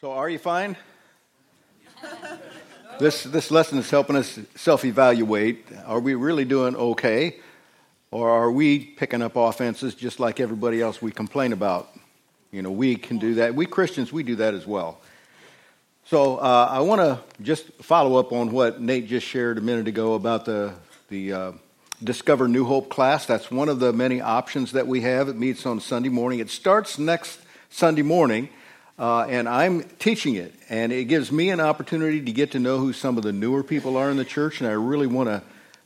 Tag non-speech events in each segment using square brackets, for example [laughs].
So, are you fine? this, this lesson is helping us self evaluate. Are we really doing okay? Or are we picking up offenses just like everybody else we complain about? You know, we can do that. We Christians, we do that as well. So, uh, I want to just follow up on what Nate just shared a minute ago about the, the uh, Discover New Hope class. That's one of the many options that we have. It meets on Sunday morning. It starts next Sunday morning. Uh, and I'm teaching it, and it gives me an opportunity to get to know who some of the newer people are in the church, and I really want to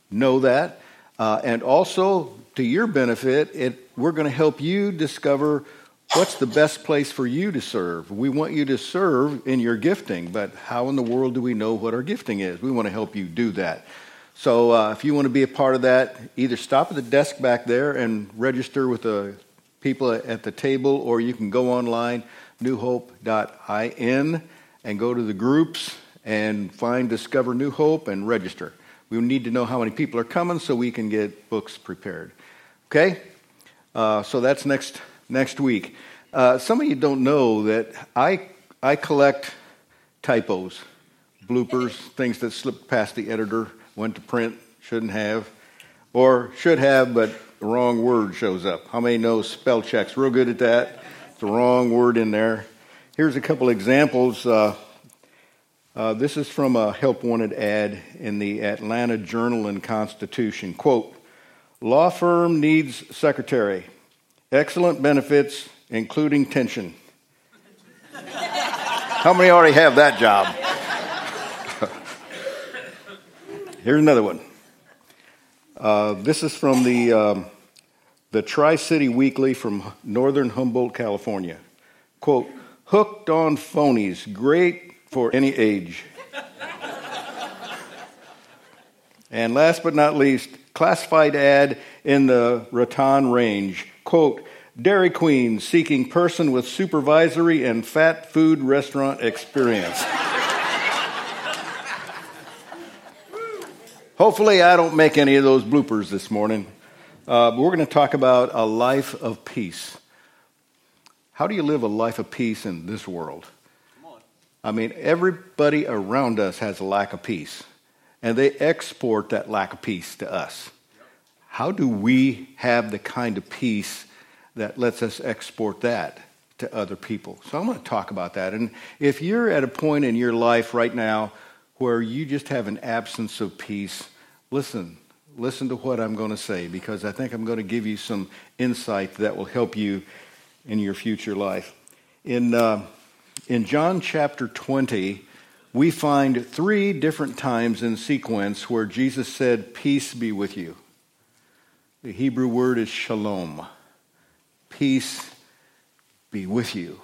know that. Uh, and also, to your benefit, it, we're going to help you discover what's the best place for you to serve. We want you to serve in your gifting, but how in the world do we know what our gifting is? We want to help you do that. So, uh, if you want to be a part of that, either stop at the desk back there and register with the people at the table, or you can go online newhope.in and go to the groups and find Discover New Hope and register. We need to know how many people are coming so we can get books prepared. Okay? Uh, so that's next next week. Uh, some of you don't know that I I collect typos, bloopers, [laughs] things that slipped past the editor, went to print, shouldn't have, or should have, but the wrong word shows up. How many know spell checks? Real good at that the wrong word in there. Here's a couple examples. Uh, uh, this is from a help wanted ad in the Atlanta Journal and Constitution. Quote Law firm needs secretary. Excellent benefits, including tension. How many already have that job? [laughs] Here's another one. Uh, this is from the um, the Tri City Weekly from Northern Humboldt, California. Quote, hooked on phonies, great for any age. and last but not least, classified ad in the Raton Range. Quote, Dairy Queen seeking person with supervisory and fat food restaurant experience. Hopefully, I don't make any of those bloopers this morning. Uh, we're going to talk about a life of peace. How do you live a life of peace in this world? I mean, everybody around us has a lack of peace, and they export that lack of peace to us. How do we have the kind of peace that lets us export that to other people? So I'm going to talk about that. And if you're at a point in your life right now where you just have an absence of peace, listen, listen to what I'm going to say because I think I'm going to give you some insight that will help you in your future life. In, uh, in John chapter 20, we find three different times in sequence where Jesus said, Peace be with you. The Hebrew word is shalom. Peace be with you.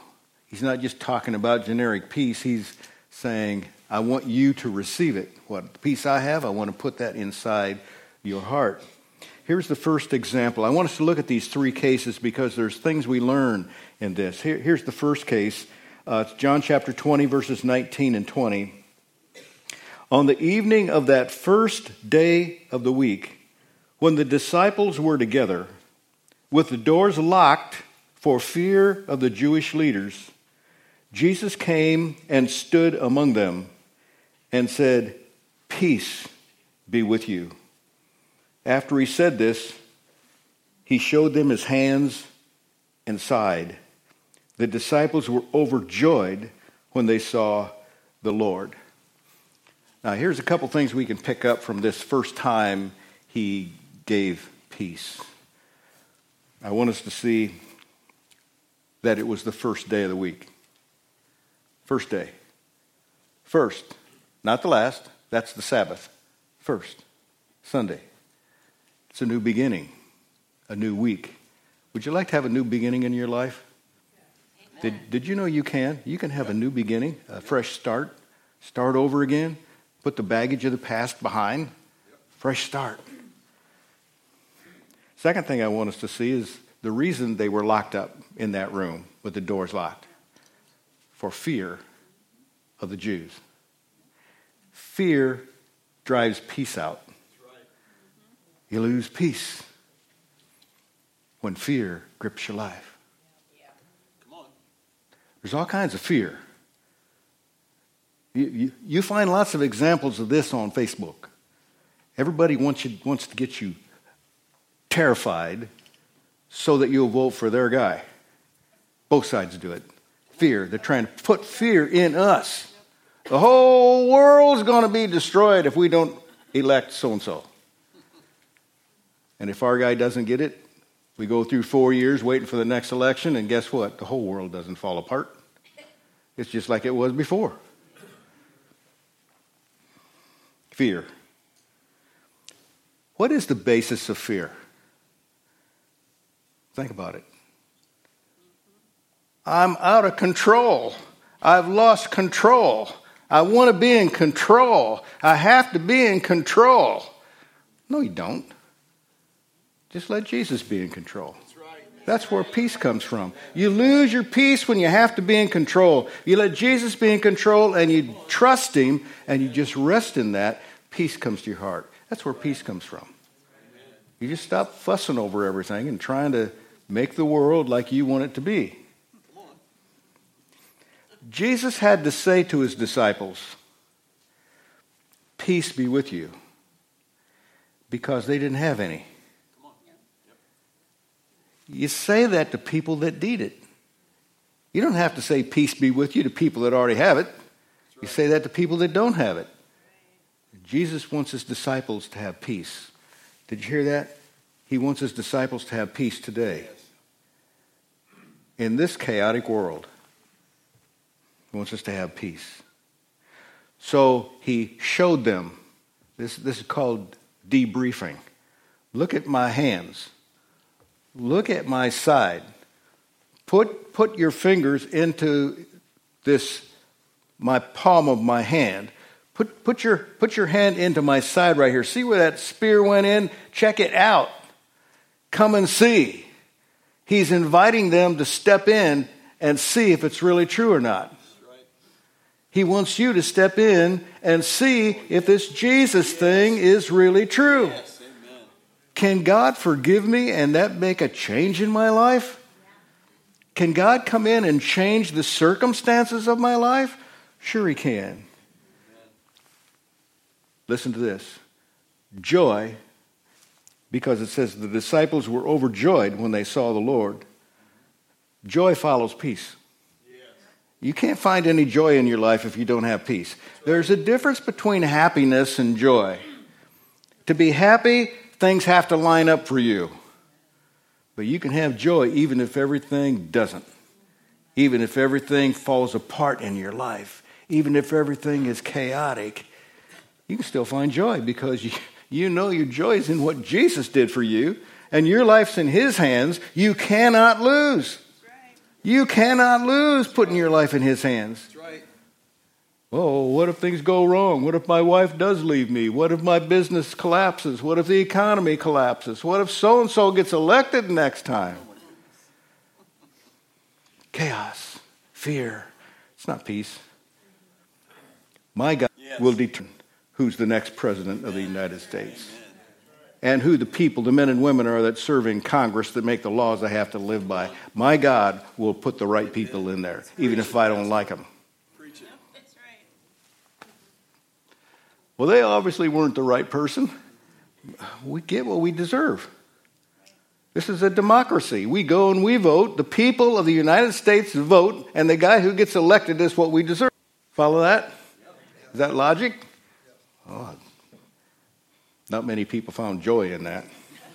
He's not just talking about generic peace, he's saying, I want you to receive it. What peace I have, I want to put that inside your heart. Here's the first example. I want us to look at these three cases because there's things we learn in this. Here, here's the first case. Uh, it's John chapter 20, verses 19 and 20. On the evening of that first day of the week, when the disciples were together, with the doors locked for fear of the Jewish leaders, Jesus came and stood among them and said, Peace be with you. After he said this, he showed them his hands and side. The disciples were overjoyed when they saw the Lord. Now, here's a couple things we can pick up from this first time he gave peace. I want us to see that it was the first day of the week. First day. First, not the last. That's the Sabbath. First, Sunday. It's a new beginning, a new week. Would you like to have a new beginning in your life? Did, did you know you can? You can have a new beginning, a fresh start, start over again, put the baggage of the past behind, fresh start. Second thing I want us to see is the reason they were locked up in that room with the doors locked for fear of the Jews. Fear drives peace out. You lose peace when fear grips your life. There's all kinds of fear. You, you, you find lots of examples of this on Facebook. Everybody wants, you, wants to get you terrified so that you'll vote for their guy. Both sides do it. Fear. They're trying to put fear in us. The whole world's going to be destroyed if we don't elect so and so. And if our guy doesn't get it, we go through four years waiting for the next election, and guess what? The whole world doesn't fall apart. It's just like it was before. Fear. What is the basis of fear? Think about it. I'm out of control. I've lost control. I want to be in control. I have to be in control. No, you don't. Just let Jesus be in control. That's where peace comes from. You lose your peace when you have to be in control. You let Jesus be in control and you trust Him and you just rest in that, peace comes to your heart. That's where peace comes from. You just stop fussing over everything and trying to make the world like you want it to be. Jesus had to say to his disciples, Peace be with you, because they didn't have any. You say that to people that need it. You don't have to say peace be with you to people that already have it. You say that to people that don't have it. Jesus wants his disciples to have peace. Did you hear that? He wants his disciples to have peace today. In this chaotic world, he wants us to have peace. So he showed them. This, this is called debriefing. Look at my hands. Look at my side. Put, put your fingers into this, my palm of my hand. Put, put, your, put your hand into my side right here. See where that spear went in? Check it out. Come and see. He's inviting them to step in and see if it's really true or not. He wants you to step in and see if this Jesus thing is really true. Can God forgive me and that make a change in my life? Can God come in and change the circumstances of my life? Sure, He can. Listen to this joy, because it says the disciples were overjoyed when they saw the Lord. Joy follows peace. You can't find any joy in your life if you don't have peace. There's a difference between happiness and joy. To be happy Things have to line up for you. But you can have joy even if everything doesn't, even if everything falls apart in your life, even if everything is chaotic. You can still find joy because you, you know your joy is in what Jesus did for you, and your life's in His hands. You cannot lose. You cannot lose putting your life in His hands. Oh, what if things go wrong? What if my wife does leave me? What if my business collapses? What if the economy collapses? What if so and so gets elected next time? Chaos, fear. It's not peace. My God yes. will determine who's the next president of the United States and who the people, the men and women are that serve in Congress that make the laws I have to live by. My God will put the right people in there, even if I don't like them. Well, they obviously weren't the right person. We get what we deserve. This is a democracy. We go and we vote. The people of the United States vote, and the guy who gets elected is what we deserve. Follow that? Is that logic? Oh, not many people found joy in that.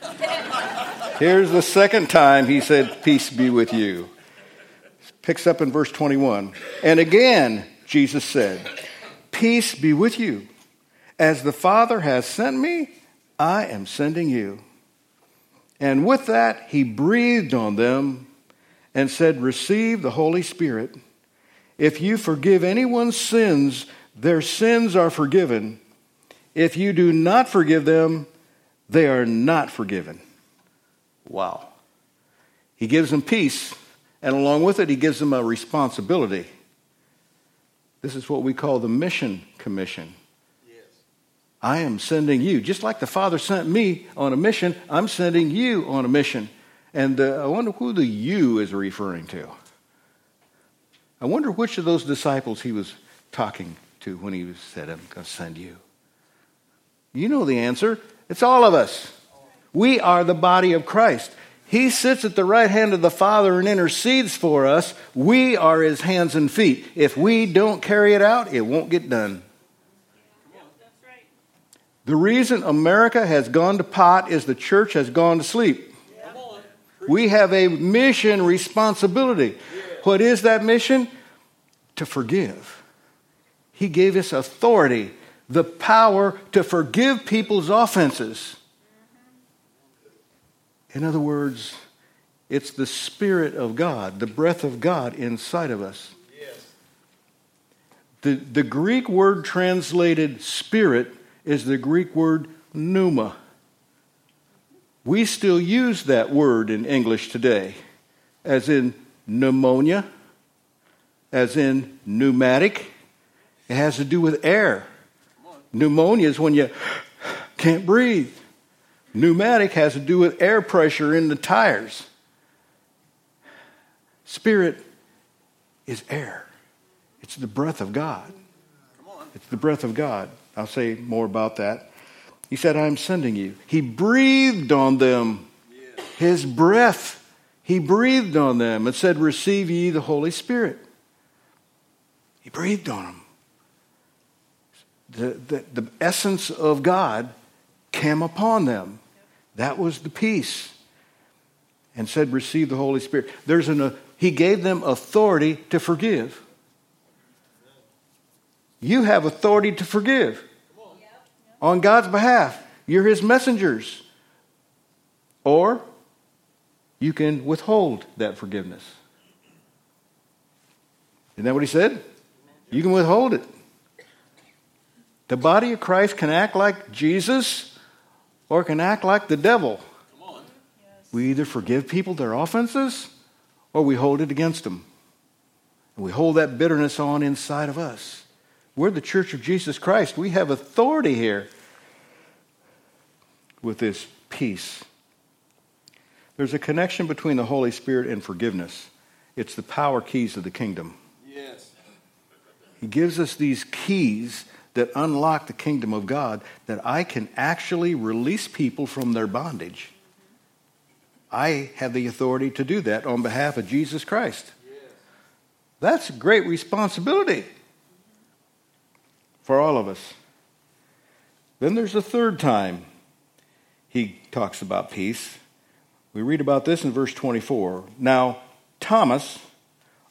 [laughs] Here's the second time he said, Peace be with you. Picks up in verse 21. And again, Jesus said, Peace be with you. As the Father has sent me, I am sending you. And with that, he breathed on them and said, Receive the Holy Spirit. If you forgive anyone's sins, their sins are forgiven. If you do not forgive them, they are not forgiven. Wow. He gives them peace, and along with it, he gives them a responsibility. This is what we call the mission commission. I am sending you. Just like the Father sent me on a mission, I'm sending you on a mission. And uh, I wonder who the you is referring to. I wonder which of those disciples he was talking to when he said, I'm going to send you? You know the answer. It's all of us. We are the body of Christ. He sits at the right hand of the Father and intercedes for us. We are his hands and feet. If we don't carry it out, it won't get done. The reason America has gone to pot is the church has gone to sleep. We have a mission responsibility. What is that mission? To forgive. He gave us authority, the power to forgive people's offenses. In other words, it's the Spirit of God, the breath of God inside of us. Yes. The, the Greek word translated spirit is the Greek word pneuma. We still use that word in English today, as in pneumonia, as in pneumatic. It has to do with air. Pneumonia is when you can't breathe. Pneumatic has to do with air pressure in the tires. Spirit is air, it's the breath of God. It's the breath of God. I'll say more about that. He said, I'm sending you. He breathed on them his breath. He breathed on them and said, Receive ye the Holy Spirit. He breathed on them. The, the, the essence of God came upon them. That was the peace. And said, Receive the Holy Spirit. There's an, uh, he gave them authority to forgive. You have authority to forgive on God's behalf. You're his messengers. Or you can withhold that forgiveness. Isn't that what he said? You can withhold it. The body of Christ can act like Jesus or can act like the devil. We either forgive people their offenses or we hold it against them. And we hold that bitterness on inside of us. We're the church of Jesus Christ. We have authority here with this peace. There's a connection between the Holy Spirit and forgiveness. It's the power keys of the kingdom. Yes. He gives us these keys that unlock the kingdom of God that I can actually release people from their bondage. I have the authority to do that on behalf of Jesus Christ. Yes. That's a great responsibility for all of us. Then there's a third time he talks about peace. We read about this in verse 24. Now, Thomas,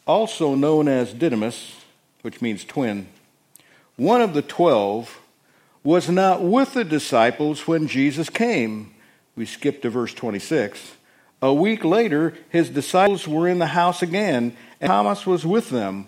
also known as Didymus, which means twin, one of the twelve, was not with the disciples when Jesus came. We skip to verse 26. A week later, his disciples were in the house again, and Thomas was with them.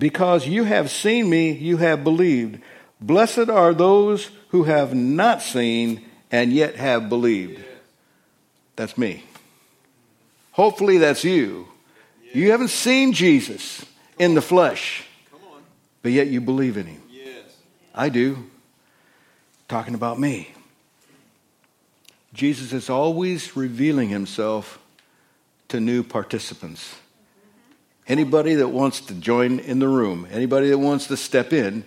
Because you have seen me, you have believed. Blessed are those who have not seen and yet have believed. That's me. Hopefully, that's you. You haven't seen Jesus in the flesh, but yet you believe in him. I do. Talking about me. Jesus is always revealing himself to new participants. Anybody that wants to join in the room, anybody that wants to step in,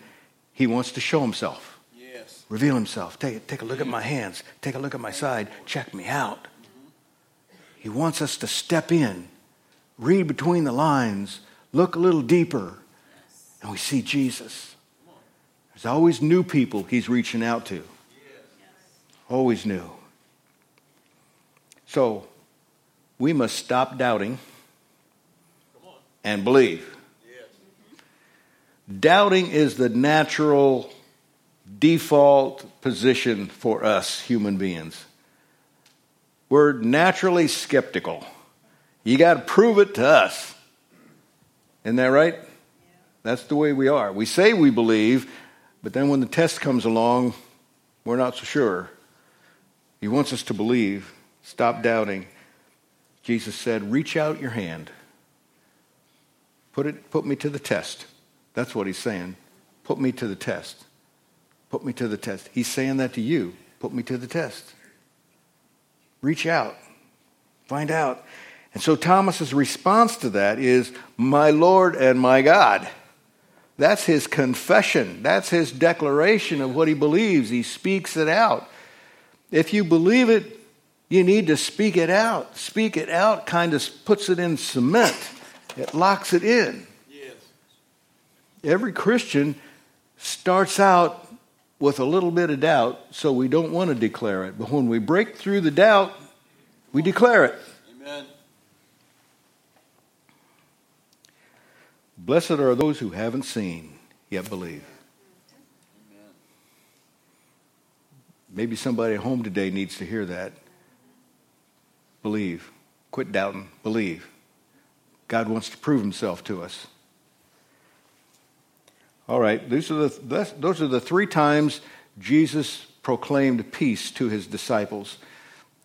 he wants to show himself. Yes. Reveal himself. Take, take a look at my hands. Take a look at my side. Check me out. He wants us to step in, read between the lines, look a little deeper, and we see Jesus. There's always new people he's reaching out to. Always new. So, we must stop doubting and believe. Doubting is the natural default position for us human beings. We're naturally skeptical. You got to prove it to us. Isn't that right? That's the way we are. We say we believe, But then when the test comes along, we're not so sure. He wants us to believe. Stop doubting. Jesus said, Reach out your hand. Put, it, put me to the test. That's what he's saying. Put me to the test. Put me to the test. He's saying that to you. Put me to the test. Reach out. Find out. And so Thomas's response to that is, My Lord and my God. That's his confession. That's his declaration of what he believes. He speaks it out. If you believe it, you need to speak it out. Speak it out kind of puts it in cement, it locks it in. Yes. Every Christian starts out with a little bit of doubt, so we don't want to declare it. But when we break through the doubt, we declare it. Amen. Blessed are those who haven't seen yet believe. Amen. Maybe somebody at home today needs to hear that. Believe. Quit doubting. Believe. God wants to prove himself to us. All right, these are the, those are the three times Jesus proclaimed peace to his disciples.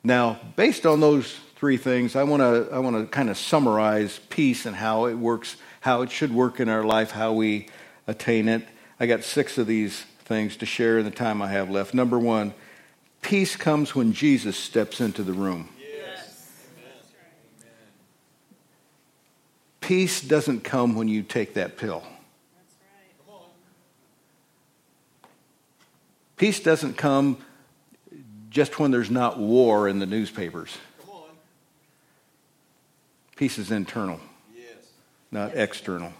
Now, based on those three things, I want to I want to kind of summarize peace and how it works, how it should work in our life, how we attain it. I got six of these things to share in the time I have left. Number one, peace comes when Jesus steps into the room. Peace doesn't come when you take that pill. Peace doesn't come just when there's not war in the newspapers. Peace is internal, yes. not external.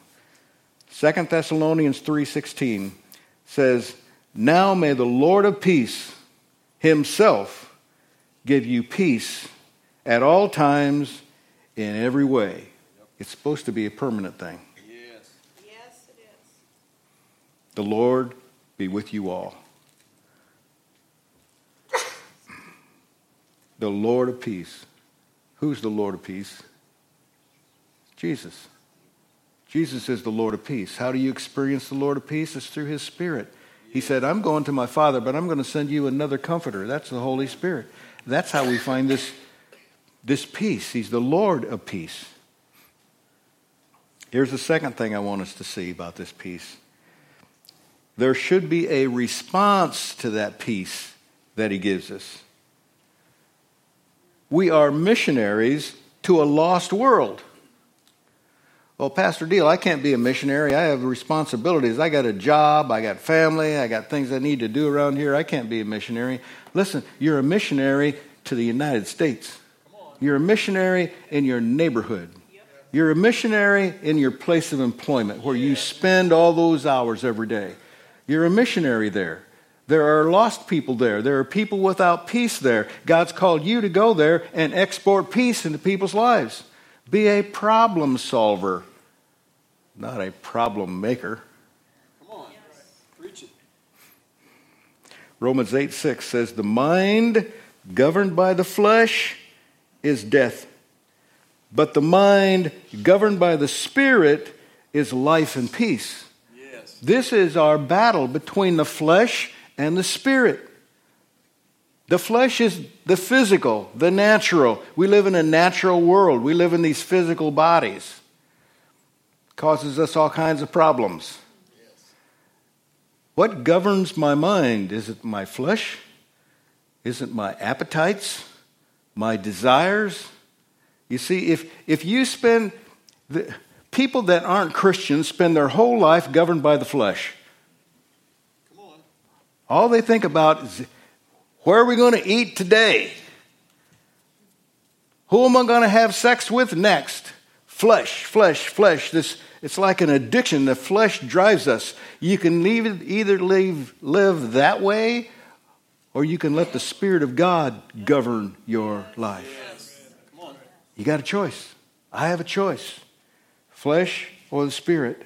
Second Thessalonians 3:16 says, "Now may the Lord of peace himself give you peace at all times in every way." Yep. It's supposed to be a permanent thing. Yes. Yes, it is. The Lord be with you all. the Lord of peace. Who's the Lord of peace? Jesus. Jesus is the Lord of peace. How do you experience the Lord of peace? It's through his Spirit. He said, I'm going to my Father, but I'm going to send you another comforter. That's the Holy Spirit. That's how we find this, this peace. He's the Lord of peace. Here's the second thing I want us to see about this peace there should be a response to that peace that he gives us. We are missionaries to a lost world. Well, Pastor Deal, I can't be a missionary. I have responsibilities. I got a job, I got family, I got things I need to do around here. I can't be a missionary. Listen, you're a missionary to the United States. You're a missionary in your neighborhood. You're a missionary in your place of employment where you spend all those hours every day. You're a missionary there. There are lost people there. There are people without peace there. God's called you to go there and export peace into people's lives. Be a problem solver, not a problem maker. Come on, preach it. Romans 8 6 says, The mind governed by the flesh is death, but the mind governed by the Spirit is life and peace. Yes. This is our battle between the flesh and the spirit. The flesh is the physical, the natural. We live in a natural world. We live in these physical bodies. It causes us all kinds of problems. What governs my mind? Is it my flesh? Is it my appetites? My desires? You see, if, if you spend, the, people that aren't Christians spend their whole life governed by the flesh. All they think about is where are we going to eat today? Who am I going to have sex with next? Flesh, flesh, flesh. This it's like an addiction. The flesh drives us. You can leave, either live, live that way, or you can let the Spirit of God govern your life. You got a choice. I have a choice flesh or the Spirit.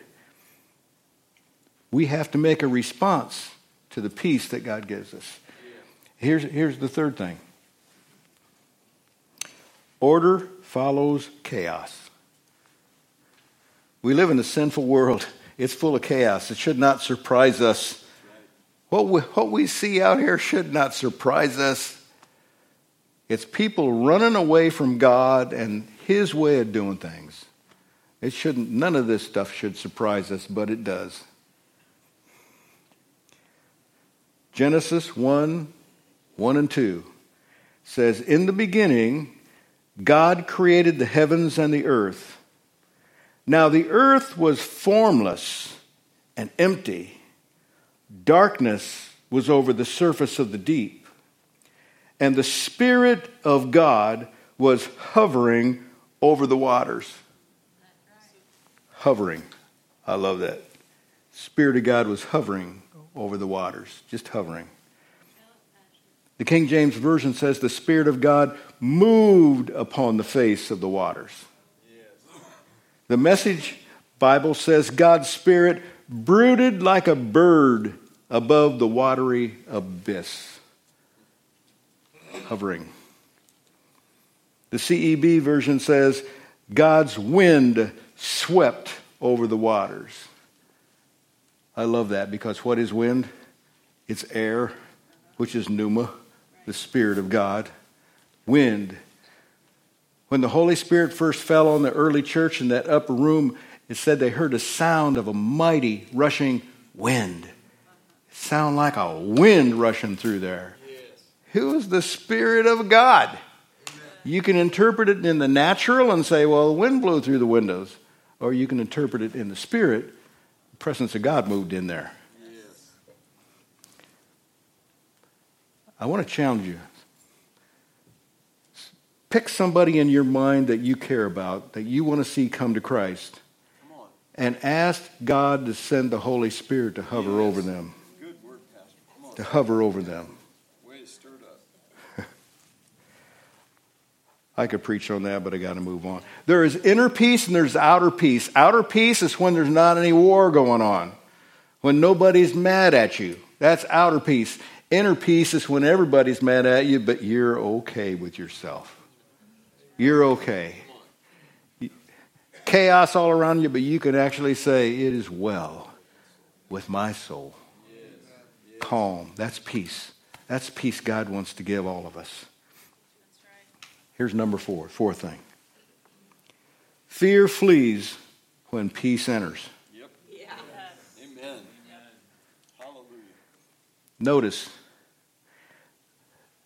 We have to make a response to the peace that God gives us. Here's, here's the third thing order follows chaos. We live in a sinful world. It's full of chaos. It should not surprise us What we, what we see out here should not surprise us. It's people running away from God and His way of doing things. It shouldn't, none of this stuff should surprise us, but it does. Genesis 1 1 and 2 says, In the beginning, God created the heavens and the earth. Now the earth was formless and empty. Darkness was over the surface of the deep. And the Spirit of God was hovering over the waters. Hovering. I love that. Spirit of God was hovering over the waters, just hovering. The King James Version says the Spirit of God moved upon the face of the waters. The message Bible says God's Spirit brooded like a bird above the watery abyss, hovering. The CEB version says God's wind swept over the waters. I love that because what is wind? It's air, which is pneuma, the Spirit of God. Wind. When the Holy Spirit first fell on the early church in that upper room, it said they heard a sound of a mighty rushing wind. It sounded like a wind rushing through there. Who is the Spirit of God? Amen. You can interpret it in the natural and say, well, the wind blew through the windows. Or you can interpret it in the Spirit the presence of God moved in there. Yes. I want to challenge you. Pick somebody in your mind that you care about, that you want to see come to Christ, and ask God to send the Holy Spirit to hover yes. over them. Word, to hover over them. I could preach on that, but I got to move on. There is inner peace and there's outer peace. Outer peace is when there's not any war going on, when nobody's mad at you. That's outer peace. Inner peace is when everybody's mad at you, but you're okay with yourself. You're okay. Chaos all around you, but you can actually say, It is well with my soul. Calm. That's peace. That's peace God wants to give all of us. Here's number four, fourth thing. Fear flees when peace enters. Yep. Yeah. Amen. Hallelujah. Notice,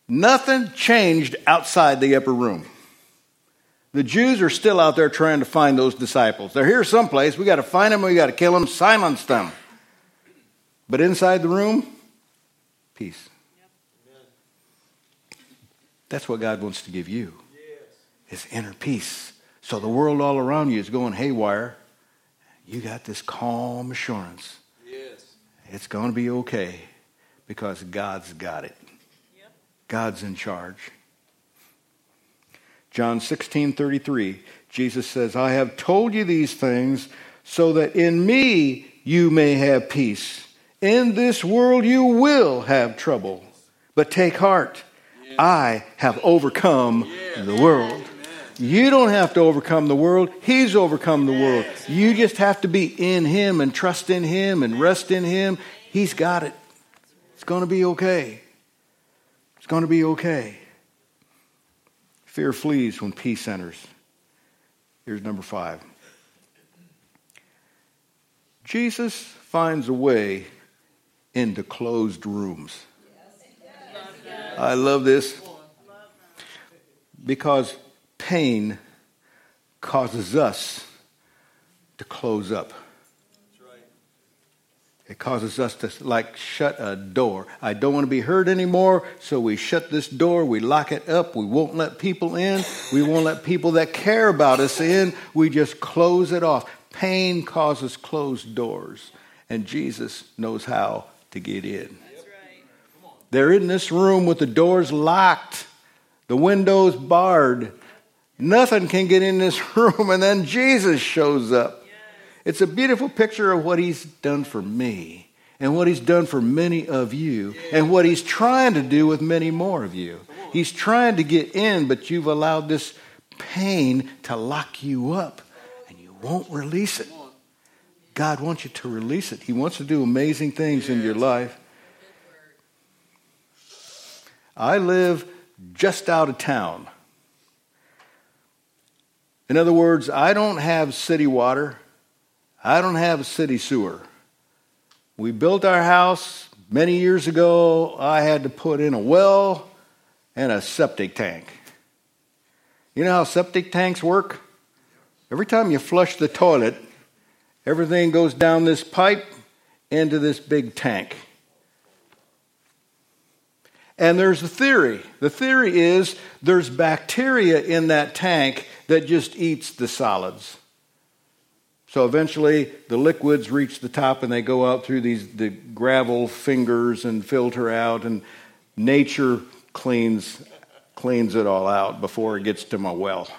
nothing changed outside the upper room. The Jews are still out there trying to find those disciples. They're here someplace. We got to find them. We got to kill them, silence them. But inside the room, peace. That's what God wants to give you is inner peace. So the world all around you is going haywire. You got this calm assurance. Yes. It's going to be okay because God's got it. Yep. God's in charge. John 16 33, Jesus says, I have told you these things so that in me you may have peace. In this world you will have trouble. But take heart. I have overcome yes. the world. You don't have to overcome the world. He's overcome the world. You just have to be in Him and trust in Him and rest in Him. He's got it. It's going to be okay. It's going to be okay. Fear flees when peace enters. Here's number five Jesus finds a way into closed rooms. I love this because pain causes us to close up. It causes us to like shut a door. I don't want to be hurt anymore, so we shut this door, we lock it up, we won't let people in, we won't let people that care about us in, we just close it off. Pain causes closed doors, and Jesus knows how to get in. They're in this room with the doors locked, the windows barred, Nothing can get in this [laughs] room, and then Jesus shows up. It's a beautiful picture of what he's done for me and what he's done for many of you and what he's trying to do with many more of you. He's trying to get in, but you've allowed this pain to lock you up and you won't release it. God wants you to release it. He wants to do amazing things in your life. I live just out of town. In other words, I don't have city water. I don't have a city sewer. We built our house many years ago. I had to put in a well and a septic tank. You know how septic tanks work? Every time you flush the toilet, everything goes down this pipe into this big tank. And there's a theory. The theory is there's bacteria in that tank that just eats the solids. So eventually the liquids reach the top and they go out through these the gravel fingers and filter out and nature cleans cleans it all out before it gets to my well. [laughs]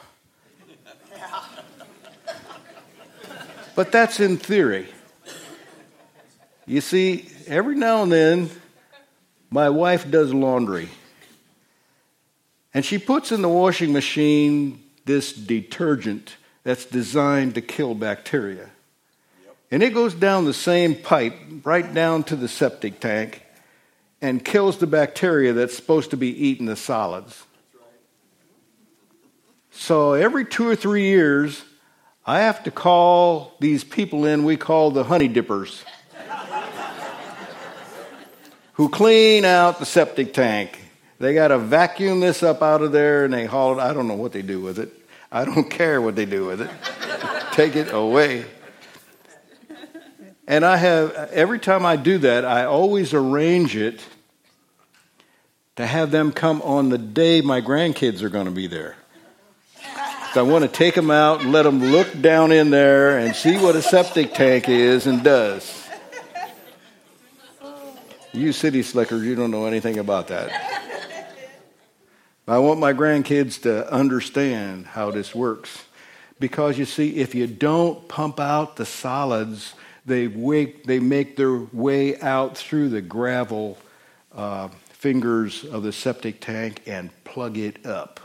But that's in theory. You see, every now and then my wife does laundry. And she puts in the washing machine this detergent that's designed to kill bacteria. Yep. And it goes down the same pipe right down to the septic tank and kills the bacteria that's supposed to be eating the solids. Right. So every two or three years, I have to call these people in we call the honey dippers [laughs] who clean out the septic tank. They got to vacuum this up out of there and they haul it. I don't know what they do with it. I don't care what they do with it. Take it away. And I have, every time I do that, I always arrange it to have them come on the day my grandkids are going to be there. So I want to take them out and let them look down in there and see what a septic tank is and does. You city slickers, you don't know anything about that. I want my grandkids to understand how this works. Because you see, if you don't pump out the solids, they, wake, they make their way out through the gravel uh, fingers of the septic tank and plug it up.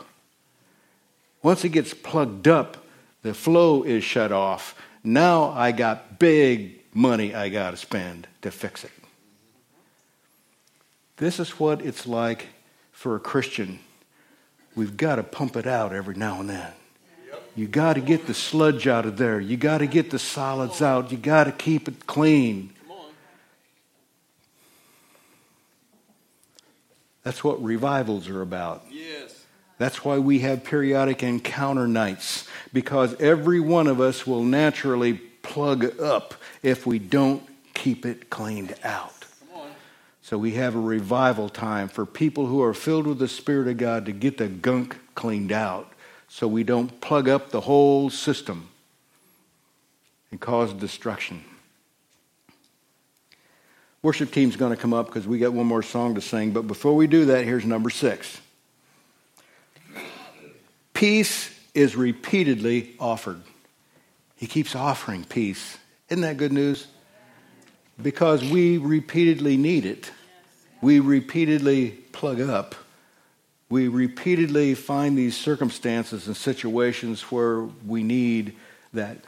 Once it gets plugged up, the flow is shut off. Now I got big money I got to spend to fix it. This is what it's like for a Christian. We've got to pump it out every now and then. You got to get the sludge out of there. You got to get the solids out. You got to keep it clean. That's what revivals are about. Yes. That's why we have periodic encounter nights, because every one of us will naturally plug up if we don't keep it cleaned out. So we have a revival time for people who are filled with the Spirit of God to get the gunk cleaned out so we don't plug up the whole system and cause destruction. Worship team's going to come up because we got one more song to sing. But before we do that, here's number six. Peace is repeatedly offered. He keeps offering peace. Isn't that good news? Because we repeatedly need it we repeatedly plug up. We repeatedly find these circumstances and situations where we need that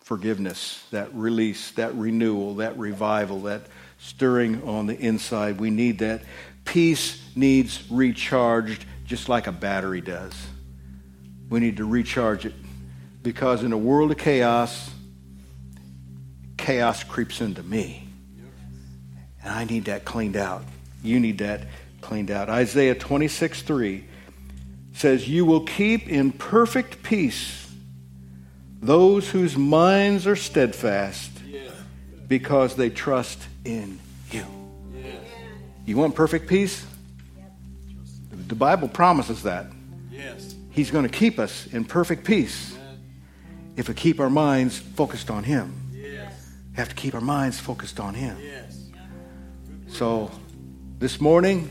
forgiveness, that release, that renewal, that revival, that stirring on the inside. We need that. Peace needs recharged just like a battery does. We need to recharge it because in a world of chaos, chaos creeps into me. And I need that cleaned out. You need that cleaned out. Isaiah 26 3 says, You will keep in perfect peace those whose minds are steadfast because they trust in you. You want perfect peace? The Bible promises that. Yes. He's going to keep us in perfect peace if we keep our minds focused on Him. Yes. Have to keep our minds focused on Him. Yes. So this morning,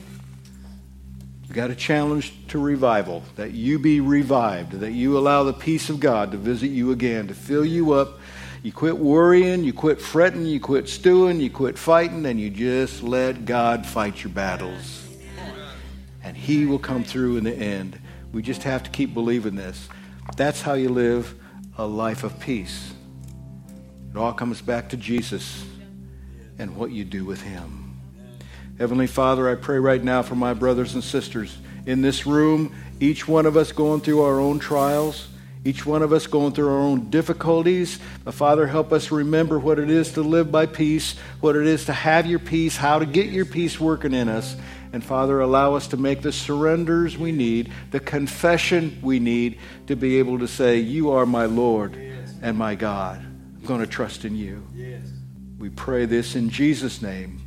we got a challenge to revival that you be revived, that you allow the peace of God to visit you again, to fill you up. You quit worrying, you quit fretting, you quit stewing, you quit fighting, and you just let God fight your battles. And He will come through in the end. We just have to keep believing this. That's how you live a life of peace. It all comes back to Jesus and what you do with Him. Heavenly Father, I pray right now for my brothers and sisters in this room, each one of us going through our own trials, each one of us going through our own difficulties. But Father, help us remember what it is to live by peace, what it is to have your peace, how to get your peace working in us. And Father, allow us to make the surrenders we need, the confession we need to be able to say, You are my Lord and my God. I'm going to trust in you. We pray this in Jesus' name.